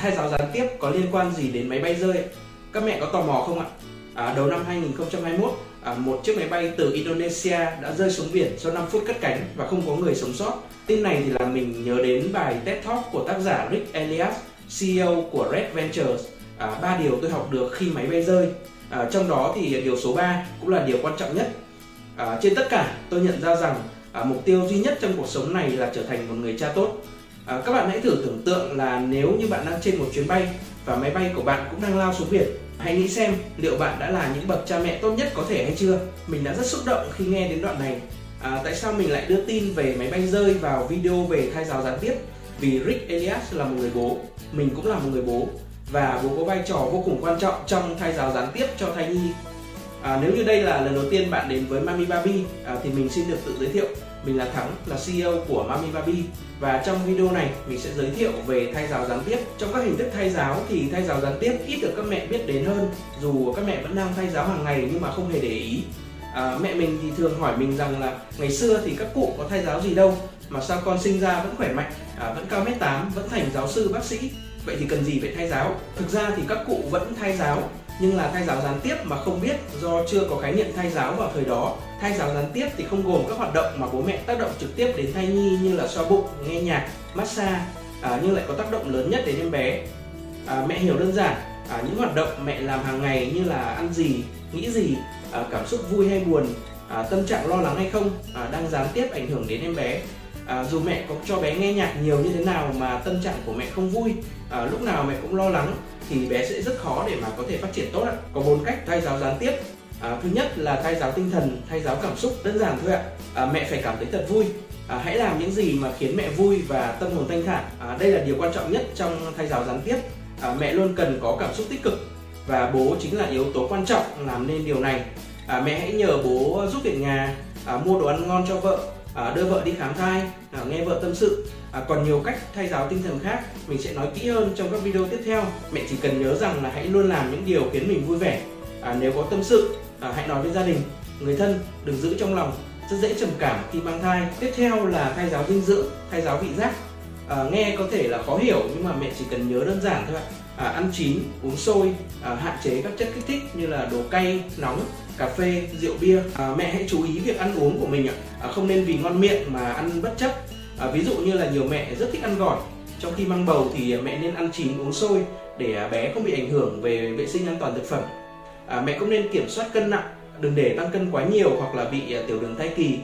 thai giáo gián tiếp có liên quan gì đến máy bay rơi? Các mẹ có tò mò không ạ? À, đầu năm 2021, à, một chiếc máy bay từ Indonesia đã rơi xuống biển sau 5 phút cất cánh và không có người sống sót. Tin này thì làm mình nhớ đến bài TED Talk của tác giả Rick Elias, CEO của Red Ventures. À, ba điều tôi học được khi máy bay rơi. À, trong đó thì điều số 3 cũng là điều quan trọng nhất. À, trên tất cả, tôi nhận ra rằng à, mục tiêu duy nhất trong cuộc sống này là trở thành một người cha tốt. À, các bạn hãy thử tưởng tượng là nếu như bạn đang trên một chuyến bay và máy bay của bạn cũng đang lao xuống biển Hãy nghĩ xem liệu bạn đã là những bậc cha mẹ tốt nhất có thể hay chưa. Mình đã rất xúc động khi nghe đến đoạn này. À, tại sao mình lại đưa tin về máy bay rơi vào video về thai giáo gián tiếp? Vì Rick Elias là một người bố, mình cũng là một người bố và bố có vai trò vô cùng quan trọng trong thai giáo gián tiếp cho thai nhi. À, nếu như đây là lần đầu tiên bạn đến với Mami Baby à, thì mình xin được tự giới thiệu. Mình là Thắng, là CEO của Mami Baby và trong video này mình sẽ giới thiệu về thay giáo gián tiếp. Trong các hình thức thay giáo thì thay giáo gián tiếp ít được các mẹ biết đến hơn dù các mẹ vẫn đang thay giáo hàng ngày nhưng mà không hề để ý. À, mẹ mình thì thường hỏi mình rằng là ngày xưa thì các cụ có thay giáo gì đâu mà sao con sinh ra vẫn khỏe mạnh, à, vẫn cao mét 8, vẫn thành giáo sư bác sĩ vậy thì cần gì phải thay giáo thực ra thì các cụ vẫn thay giáo nhưng là thay giáo gián tiếp mà không biết do chưa có khái niệm thay giáo vào thời đó. Thay giáo gián tiếp thì không gồm các hoạt động mà bố mẹ tác động trực tiếp đến thai nhi như là xoa bụng nghe nhạc massage à, nhưng lại có tác động lớn nhất đến em bé. À, mẹ hiểu đơn giản à, những hoạt động mẹ làm hàng ngày như là ăn gì nghĩ gì à, cảm xúc vui hay buồn à, tâm trạng lo lắng hay không à, đang gián tiếp ảnh hưởng đến em bé. À, dù mẹ có cho bé nghe nhạc nhiều như thế nào mà tâm trạng của mẹ không vui à, lúc nào mẹ cũng lo lắng thì bé sẽ rất khó để mà có thể phát triển tốt ạ. Có bốn cách thay giáo gián tiếp. À, thứ nhất là thay giáo tinh thần thay giáo cảm xúc đơn giản thôi ạ. À, mẹ phải cảm thấy thật vui. À, hãy làm những gì mà khiến mẹ vui và tâm hồn thanh thản. À, đây là điều quan trọng nhất trong thay giáo gián tiếp. À, mẹ luôn cần có cảm xúc tích cực. Và bố chính là yếu tố quan trọng làm nên điều này. À, mẹ hãy nhờ bố giúp việc nhà à, mua đồ ăn ngon cho vợ à, đưa vợ đi khám thai à, nghe vợ tâm sự. À, còn nhiều cách thay giáo tinh thần khác mình sẽ nói kỹ hơn trong các video tiếp theo. Mẹ chỉ cần nhớ rằng là hãy luôn làm những điều khiến mình vui vẻ. À, nếu có tâm sự à, hãy nói với gia đình. Người thân đừng giữ trong lòng. Rất dễ trầm cảm khi mang thai. Tiếp theo là thay giáo dinh dưỡng thay giáo vị giác. À, nghe có thể là khó hiểu nhưng mà mẹ chỉ cần nhớ đơn giản thôi ạ. À, ăn chín uống sôi à, hạn chế các chất kích thích như là đồ cay nóng cà phê rượu bia. À, mẹ hãy chú ý việc ăn uống của mình ạ. À, không nên vì ngon miệng mà ăn bất chấp. À, ví dụ như là nhiều mẹ rất thích ăn gỏi. Trong khi mang bầu thì mẹ nên ăn chín uống sôi để à, bé không bị ảnh hưởng về vệ sinh an toàn thực phẩm. À, mẹ cũng nên kiểm soát cân nặng đừng để tăng cân quá nhiều hoặc là bị à, tiểu đường thai kỳ.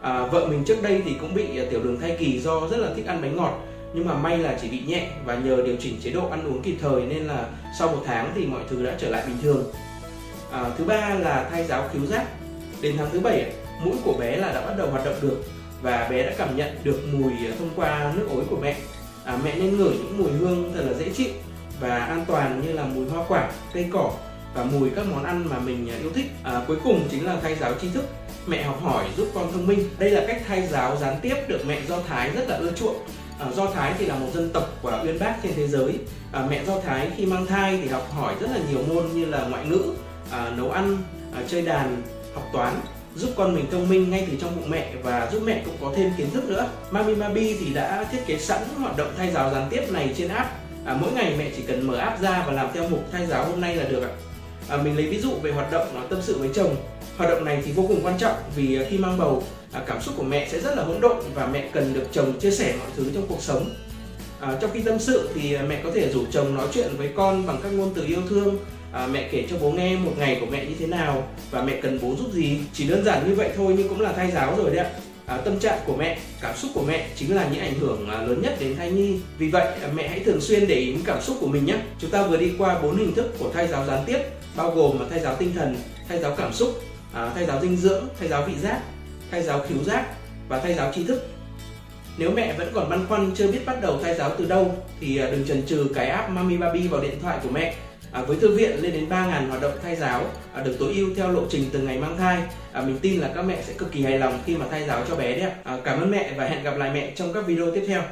À, vợ mình trước đây thì cũng bị à, tiểu đường thai kỳ do rất là thích ăn bánh ngọt nhưng mà may là chỉ bị nhẹ và nhờ điều chỉnh chế độ ăn uống kịp thời nên là sau một tháng thì mọi thứ đã trở lại bình thường à, thứ ba là thay giáo khiếu giác. Đến tháng thứ bảy mũi của bé là đã bắt đầu hoạt động được và bé đã cảm nhận được mùi à, thông qua nước ối của mẹ. À, mẹ nên ngửi những mùi hương thật là dễ chịu và an toàn như là mùi hoa quả cây cỏ và mùi các món ăn mà mình à, yêu thích. À, cuối cùng chính là thay giáo tri thức. Mẹ học hỏi giúp con thông minh. Đây là cách thay giáo gián tiếp được mẹ do thái rất là ưa chuộng. À, do thái thì là một dân tộc của uyên bác trên thế giới. À, mẹ do thái khi mang thai thì học hỏi rất là nhiều môn như là ngoại ngữ à, nấu ăn à, chơi đàn học toán giúp con mình thông minh ngay từ trong bụng mẹ và giúp mẹ cũng có thêm kiến thức nữa. Mami Mabi thì đã thiết kế sẵn hoạt động thay giáo gián tiếp này trên app. À, mỗi ngày mẹ chỉ cần mở app ra và làm theo mục thay giáo hôm nay là được ạ. À, mình lấy ví dụ về hoạt động à, tâm sự với chồng. Hoạt động này thì vô cùng quan trọng vì à, khi mang bầu à, cảm xúc của mẹ sẽ rất là hỗn độn và mẹ cần được chồng chia sẻ mọi thứ trong cuộc sống. À, trong khi tâm sự thì à, mẹ có thể rủ chồng nói chuyện với con bằng các ngôn từ yêu thương à, mẹ kể cho bố nghe một ngày của mẹ như thế nào và mẹ cần bố giúp gì. Chỉ đơn giản như vậy thôi nhưng cũng là thay giáo rồi đấy ạ. À, tâm trạng của mẹ cảm xúc của mẹ chính là những ảnh hưởng à, lớn nhất đến thai nhi. Vì vậy à, mẹ hãy thường xuyên để ý cảm xúc của mình nhé. Chúng ta vừa đi qua bốn hình thức của thay giáo gián tiếp bao gồm là thay giáo tinh thần thay giáo cảm xúc à, thay giáo dinh dưỡng thay giáo vị giác thay giáo khiếu giác và thay giáo tri thức. Nếu mẹ vẫn còn băn khoăn chưa biết bắt đầu thay giáo từ đâu thì à, đừng chần chừ cái app Mami Baby vào điện thoại của mẹ. À, với thư viện lên đến 3.000 hoạt động thay giáo à, được tối ưu theo lộ trình từ ngày mang thai. À, mình tin là các mẹ sẽ cực kỳ hài lòng khi mà thay giáo cho bé đấy ạ. À, cảm ơn mẹ và hẹn gặp lại mẹ trong các video tiếp theo.